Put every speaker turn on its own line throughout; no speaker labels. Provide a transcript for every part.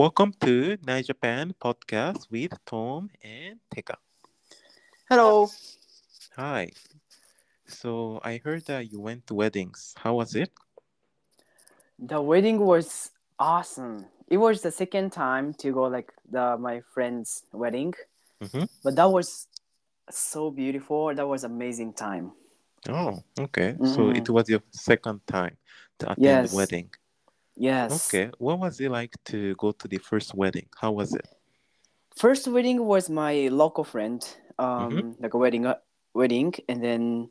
Welcome to Night Japan podcast with Tom and Tega.
Hello.
Hi. So I heard that you went to weddings. How was it?
The wedding was awesome. It was the second time to go like the my friend's wedding,
Mhm.
but that was so beautiful. That was amazing time.
Oh, okay. So
Mhm.
it was your second time to attend
Yes.
the wedding.
Yes.
Okay. What was it like to go to the first wedding? How was it?
First wedding was my local friend, um, like a wedding, uh, wedding, and then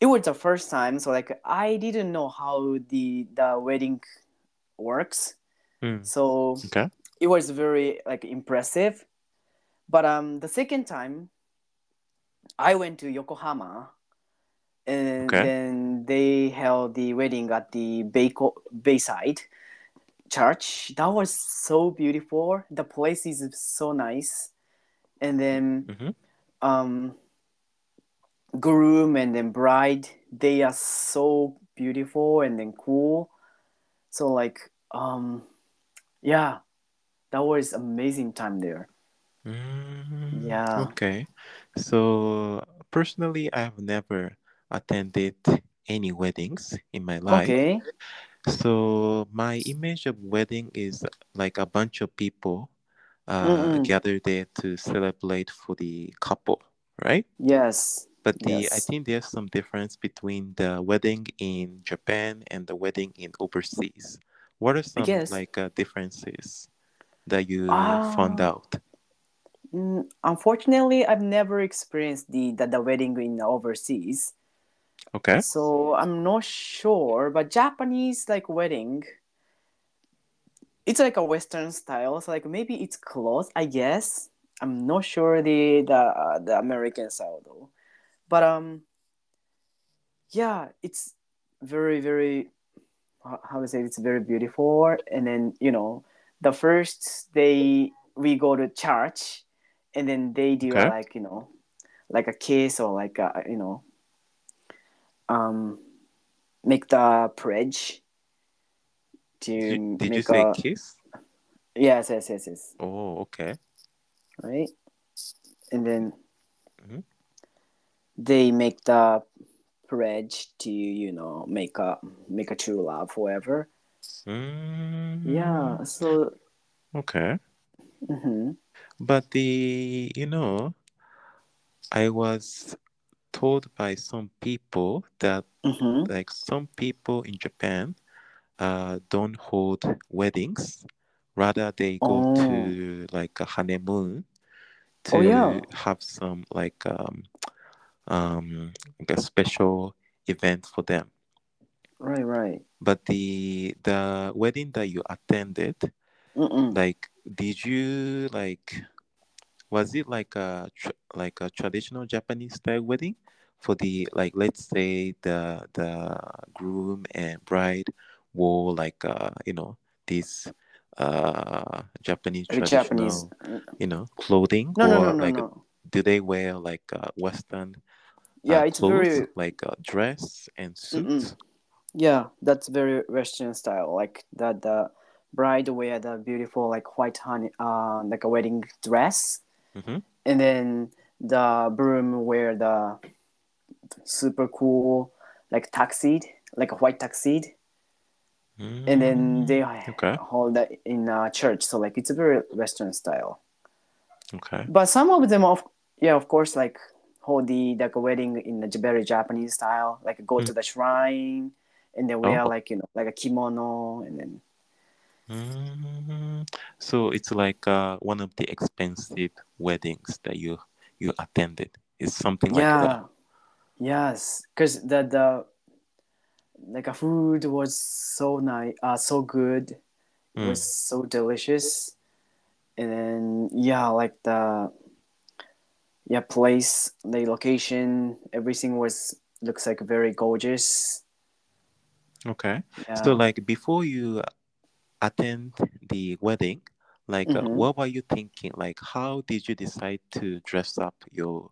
it was the first time. So like I didn't know how the the wedding works.
Mm.
So
Okay.
it was very like impressive. But um, the second time, I went to Yokohama, and
Okay.
then they held the wedding at the Bayco- Bayside Church. That was so beautiful. The place is so nice, and then
Mhm.
um, groom and then bride they are so beautiful and then cool. So like um, yeah, that was amazing time there.
Mm,
Yeah.
Okay. So personally, I have never attended any weddings in my life.
Okay.
So my image of wedding is like a bunch of people uh,
Mm-mm.
gathered there to celebrate for the couple, right?
Yes.
But the I think there's some difference between the wedding in Japan and the wedding in overseas. What are some like uh, differences that you
Ah.
found out?
Mm, unfortunately, I've never experienced the, the the wedding in overseas,
Okay.
so I'm not sure. But Japanese like wedding, it's like a Western style. So like maybe it's close, I guess. I'm not sure the the uh, the American style though. But um, yeah, it's very very how to say it, it's very beautiful. And then you know, the first day we go to church, and then they do
Okay.
like you know, like a kiss or like a you know, um, make the pledge to
Did you, did you
make
say
a
kiss?
yes yes yes yes
Oh, okay.
right, and then
Mhm.
they make the pledge to you know make a make a true love forever.
Mm,
Yeah, so.
Okay.
hmm
But the, you know, I was told by some people that
hmm
like some people in Japan uh don't hold weddings. Rather they go
Oh.
to like a honeymoon to
Oh, yeah.
have some like um um like a special event for them.
Right, right.
But the the wedding that you attended,
Mm-mm.
like did you like was it like a tr- like a traditional Japanese style wedding for the like let's say the the groom and bride wore like uh you know this uh Japanese traditional
Japanese.
you know clothing
No,
or
no, no,
like do they wear like uh, Western
Yeah,
uh,
it's
clothes
very.
like a dress and suits?
Yeah, that's very Western style. Like the the bride wear the beautiful like white honey, uh, like a wedding dress,
Mm-hmm.
and then the groom wear the super cool like tuxedo, like a white tuxedo, and then they
Mm, okay.
hold that in uh, church. So like it's a very Western style.
Okay.
But some of them, of yeah, of course, like hold the like a wedding in the very Japanese style, like go to the shrine and then wear
Oh.
like you know like a kimono and then
Mm, so it's like uh, one of the expensive weddings that you you attended. It's something like that.
Yes, because the the like a food was so nice, uh, so good, it
Mm.
was so delicious, and then yeah, like the yeah place, the location, everything was looks like very gorgeous.
Okay.
Yeah.
So like before you attend the wedding, like uh,
Mhm.
what were you thinking? Like how did you decide to dress up your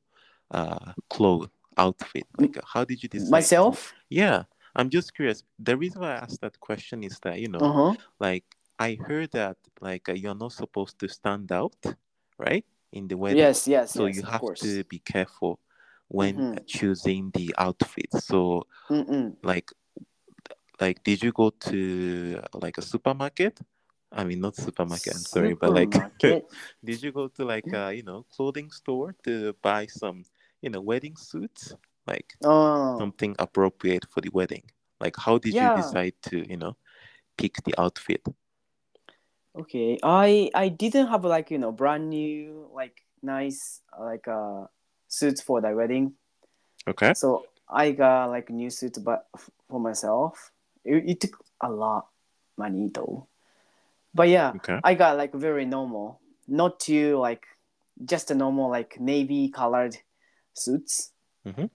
uh clothes outfit? Like how did you decide? to-
Myself.
Yeah. I'm just curious. The reason why I asked that question is that, you know,
Uh huh.
like I heard that like uh, you're not supposed to stand out, right? In the wedding.
Yes, yes,
So
yes,
you have
course.
to be careful when
Mhm.
choosing the outfit. So
Mm-mm.
like like did you go to like a supermarket? I mean not supermarket, I'm sorry, but like did you go to like a you know clothing store to buy some you know wedding suits? Like
Oh,
something appropriate for the wedding. Like how did
Yeah.
you decide to, you know, pick the outfit?
okay. I I didn't have like you know brand new like nice like uh suits for the wedding.
Okay.
So I got like new suit, but for myself, it, it took a lot money though. But yeah,
Okay.
I got like very normal, not too like just a normal like navy colored suits,
Mhm.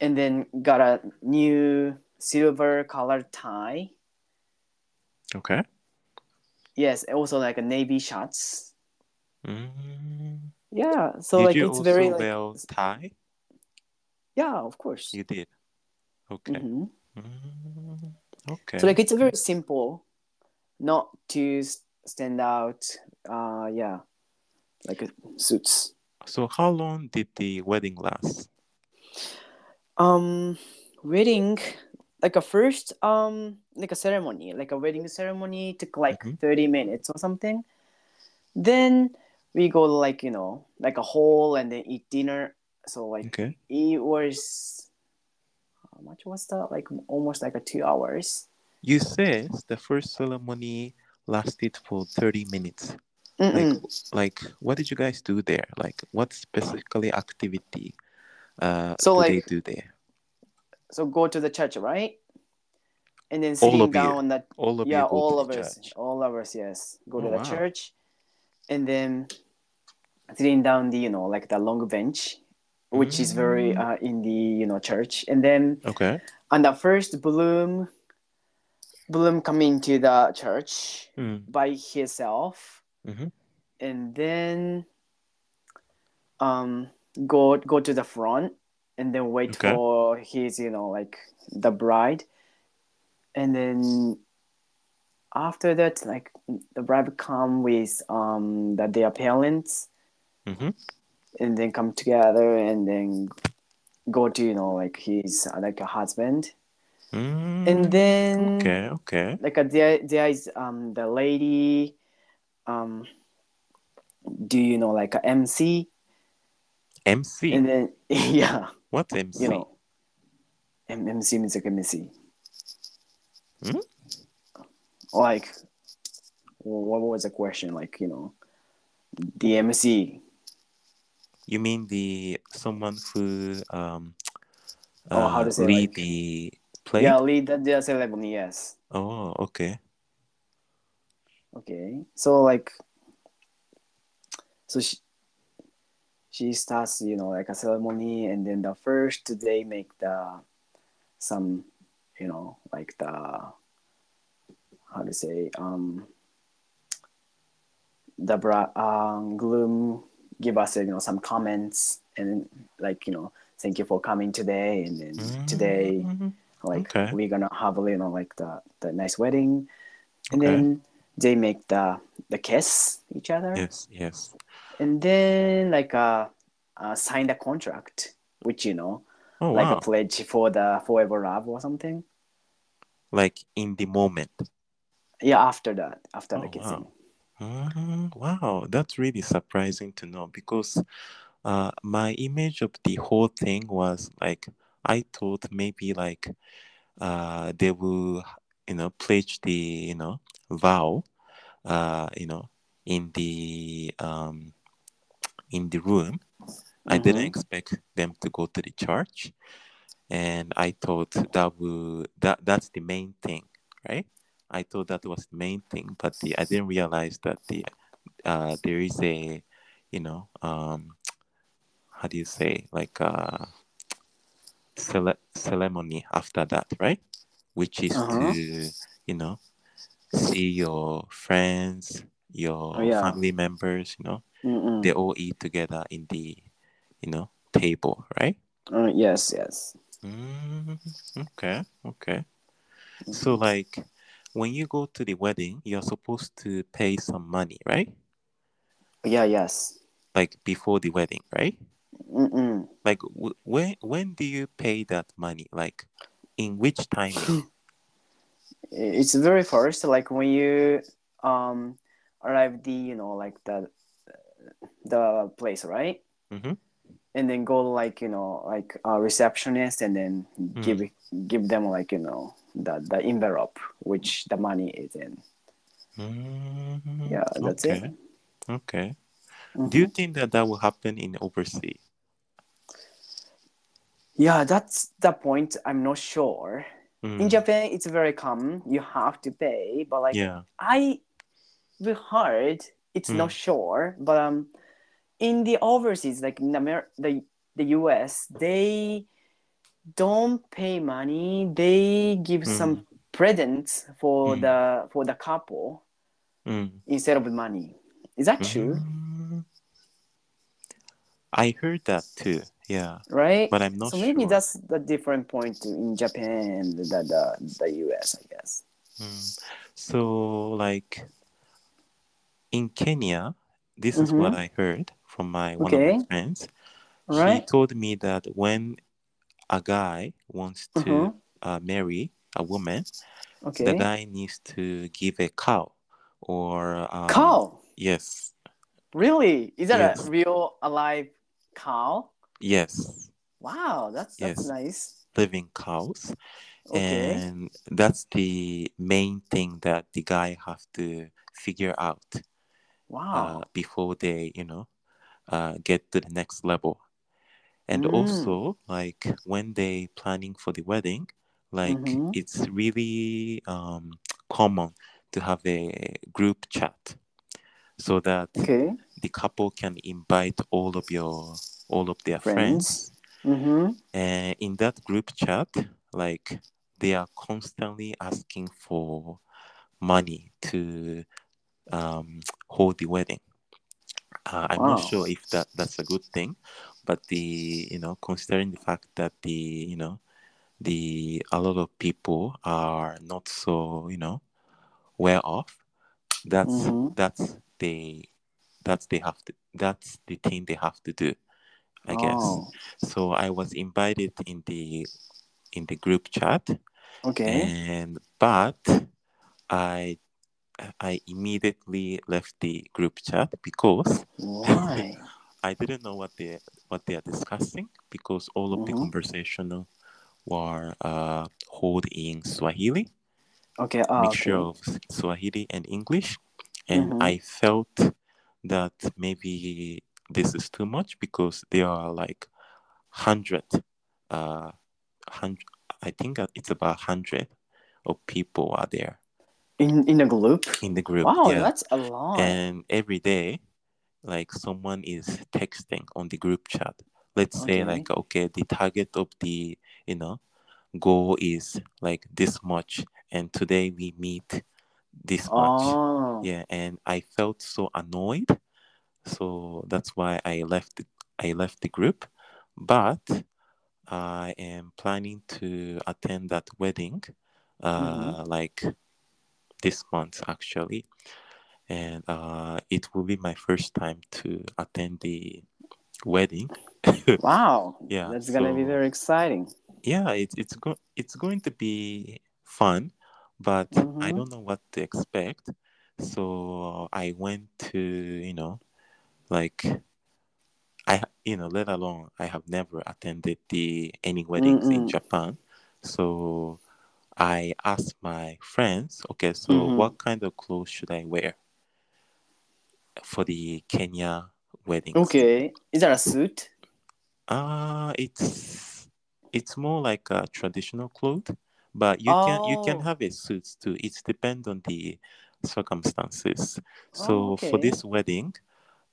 and then got a new silver colored tie.
Okay.
Yes, also like a navy shorts.
Mm.
Yeah, so
did
like
you
it's
also
very like
tie?
yeah, of course.
You did. Okay.
Mhm.
Mm. Okay.
So like it's very simple, not to stand out. Uh, yeah, like uh, suits.
So how long did the wedding last?
Um, wedding, like a first um like a ceremony, like a wedding ceremony took like
Mhm.
thirty minutes or something. Then we go like you know like a hall and then eat dinner. So like
Okay.
it was how much was that? Like almost like a two hours.
You said the first ceremony lasted for 30 minutes.
Mm-mm.
Like like what did you guys do there? Like what specifically activity uh
So,
do they do there?
so go to the church, right? And then sitting down on that
All of
yeah, all of us,
church.
all of us, yes, go to
Oh,
the
wow.
church, and then sitting down the you know like the long bench, which is very
Mm.
uh, in the you know church, and then
Okay.
on the first bloom, bloom coming to the church
Mm.
by himself,
Mhm.
and then um go go to the front and then wait
Okay.
for his you know like the bride and then after that like the bride come with um the, their parents
Mhm.
and then come together and then go to you know like his uh, like a husband
Mm.
and then
Okay, okay.
like uh, there there is um the lady um do you know like a MC
MC.
and then yeah
What's MC?
you know M- MC means like MC
Hmm?
like what was the question like you know the MC
You mean the someone who um
Oh, how
uh,
to say,
lead
like-
the play?
yeah lead the, the ceremony yes
Oh, okay.
Okay so like so she she starts you know like a ceremony and then the first they make the some you know like the how to say um the bra um gloom give us you know some comments and like you know thank you for coming today and then today
Mm.
like
Okay.
we're gonna have a you know like the the nice wedding and
Okay.
then they make the the kiss each other
Yes, yes.
and then like uh, uh sign the contract which you know
Oh
like
wow.
a pledge for the forever love or something
Like in the moment.
yeah after that after the
Oh,
kissing
Mm, wow, that's really surprising to know because uh, my image of the whole thing was like I thought maybe like uh, they will you know pledge the you know vow uh, you know in the um, in the room. I didn't expect them to go to the church, and I thought that would that that's the main thing, right? I thought that was the main thing, but the, I didn't realize that the uh, there is a you know um, how do you say like uh, cele- ceremony after that, right? Which is
Uh-huh.
to you know see your friends, your
Oh, yeah.
family members, you know,
Mm-mm.
they all eat together in the you know table, right?
Uh, yes yes
Mm, okay, okay. So like when you go to the wedding, you're supposed to pay some money, right?
Yeah, yes.
Like before the wedding, right?
Mm-mm.
Like w- when when do you pay that money? Like in which timing?
It's very first, like when you um arrive the you know like the the place, right?
mm-hmm.
And then go like you know like a receptionist, and then give give them like you know the the envelope which the money is in.
Mm,
Yeah, that's
okay.
it.
Okay. Do you think that that will happen in overseas?
Yeah, that's the point. I'm not sure. In
Mm,
Japan, it's very common. You have to pay, but like
yeah.
I we heard it's
Mm.
not sure, but um, in the overseas, like in Amer- the the U.S., they don't pay money. They give
Mm.
some presents for
Mm.
the for the couple
Mm.
instead of money. Is that true?
I heard that too. Yeah,
Right.
but I'm not
so maybe
sure.
that's the different point in Japan and the the, the U.S. I guess.
Mm. So, like in Kenya, this is what I heard from my one of
Mm-hmm.
My friends.
Right.
told me that when a guy wants to
Mhm.
uh, marry a woman,
Okay.
the guy needs to give a cow or um,
cow.
Yes,
Really? Is that
Yes.
a real alive cow?
yes,
Wow, that's that's
Yes.
nice.
living cows,
Okay.
and that's the main thing that the guy have to figure out
wow.
uh, before they, you know, uh, get to the next level. And
Mm.
also, like when they planning for the wedding, like
Mhm.
it's really um, common to have a group chat, so that
okay.
The couple can invite all of your all of their
Friends.
friends.
Mm-hmm.
And in that group chat, like they are constantly asking for money to um, hold the wedding. Uh, I'm not sure if that that's a good thing, but the you know considering the fact that the you know the a lot of people are not so you know well off, that's
Mhm.
that's the that's they have to that's the thing they have to do, I guess.
Oh,
So I was invited in the in the group chat,
okay.
and but I I immediately left the group chat because
Why?
I didn't know what they what they are discussing because all of the
Mhm.
conversation were uh, hold in Swahili,
Okay. Ah,
mixture
okay.
of Swahili and English, and
Mhm.
I felt that maybe this is too much because there are like hundred, uh, hundred. I think that it's about hundred of people are there
In in a group.
in the group.
Wow,
yeah,
that's a lot.
and every day like someone is texting on the group chat let's say like okay the target of the you know goal is like this much and today we meet this much
Oh.
yeah and i felt so annoyed so that's why i left it, i left the group but i am planning to attend that wedding uh like this month actually and uh, it will be my first time to attend the wedding.
Wow.
Yeah,
That's gonna be very exciting.
yeah, it's it's go- it's going to be fun, but I
Mhm.
don't know what to expect. So I went to you know, like I you know, let alone I have never attended the any weddings in
Mm-mm.
Japan. So I asked my friends, okay, so
Mhm.
what kind of clothes should I wear for the Kenya weddings?
Okay. Is that a suit?
Uh it's it's more like a traditional cloth, but you can you can
Oh.
have a suit too. It depends on the circumstances. So
Oh,
for this wedding,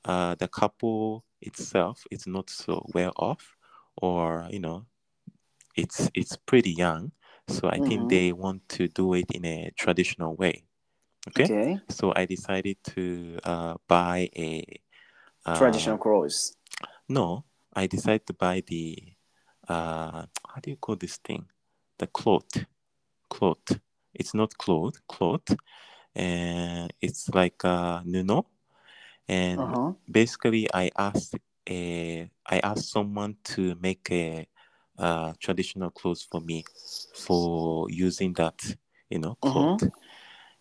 uh the couple itself is not so well off or you know it's it's pretty young. So I think
Mhm.
they want to do it in a traditional way. Okay.
Okay.
So I decided to uh, buy a uh,
Traditional clothes.
No, I decided to buy the uh, how do you call this thing? The cloth, cloth, it's not cloth, cloth, and it's like a nuno. And
Uh-huh.
basically, I asked a, I asked someone to make a uh, traditional clothes for me for using that, you know,
Mhm.
cloth.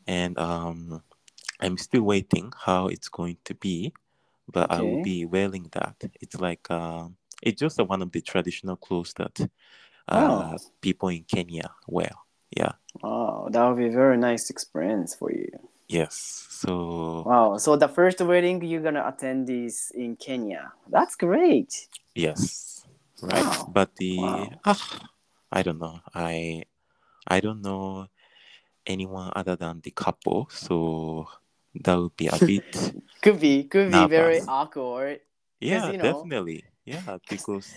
And um, I'm still waiting how it's going to be, but I will be wearing that. It's like um, it's just one of the traditional clothes that uh,
Oh.
people in Kenya wear. Yeah.
Wow, that would be a very nice experience for you.
Yes. So
Wow, so the first wedding you're gonna attend is in Kenya. That's great.
yes, right.
Wow.
But the
Wow.
ah, I don't know. I I don't know anyone other than the couple, so that would be a bit
Could be, could be very awkward.
yeah,
you know,
definitely. Yeah, because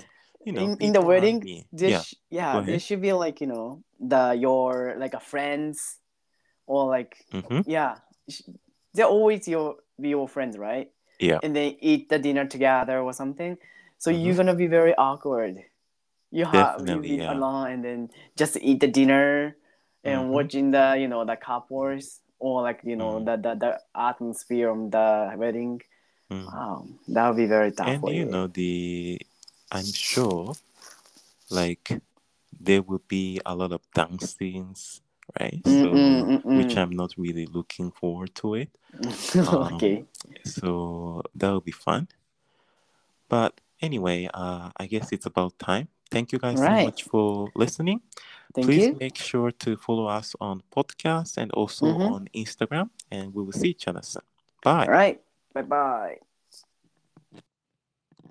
you know
in, in the wedding, this,
yeah,
yeah, there should be like you know the your like a friends or like
hmm
yeah, they're always your be your friends, right?
Yeah.
And they eat the dinner together or something. So
Mhm.
you're gonna be very awkward. You have you
Definitely,
be
yeah.
alone and then just eat the dinner and
Mhm.
watching the you know the couples or like you know
Mm.
the, the the atmosphere of the wedding.
Mm.
Wow, that would be very tough
And
you.
know the I'm sure like there will be a lot of dancings, right? So
Mm-mm,
which
mm-mm.
I'm not really looking forward to it. Um,
okay.
So that will be fun. But anyway, uh, I guess it's about time. Thank you guys
Right.
so much for listening.
Thank
Please
you.
make sure to follow us on podcast and also
Mhm.
on Instagram, and we will see each other soon. Bye.
All right. Bye bye.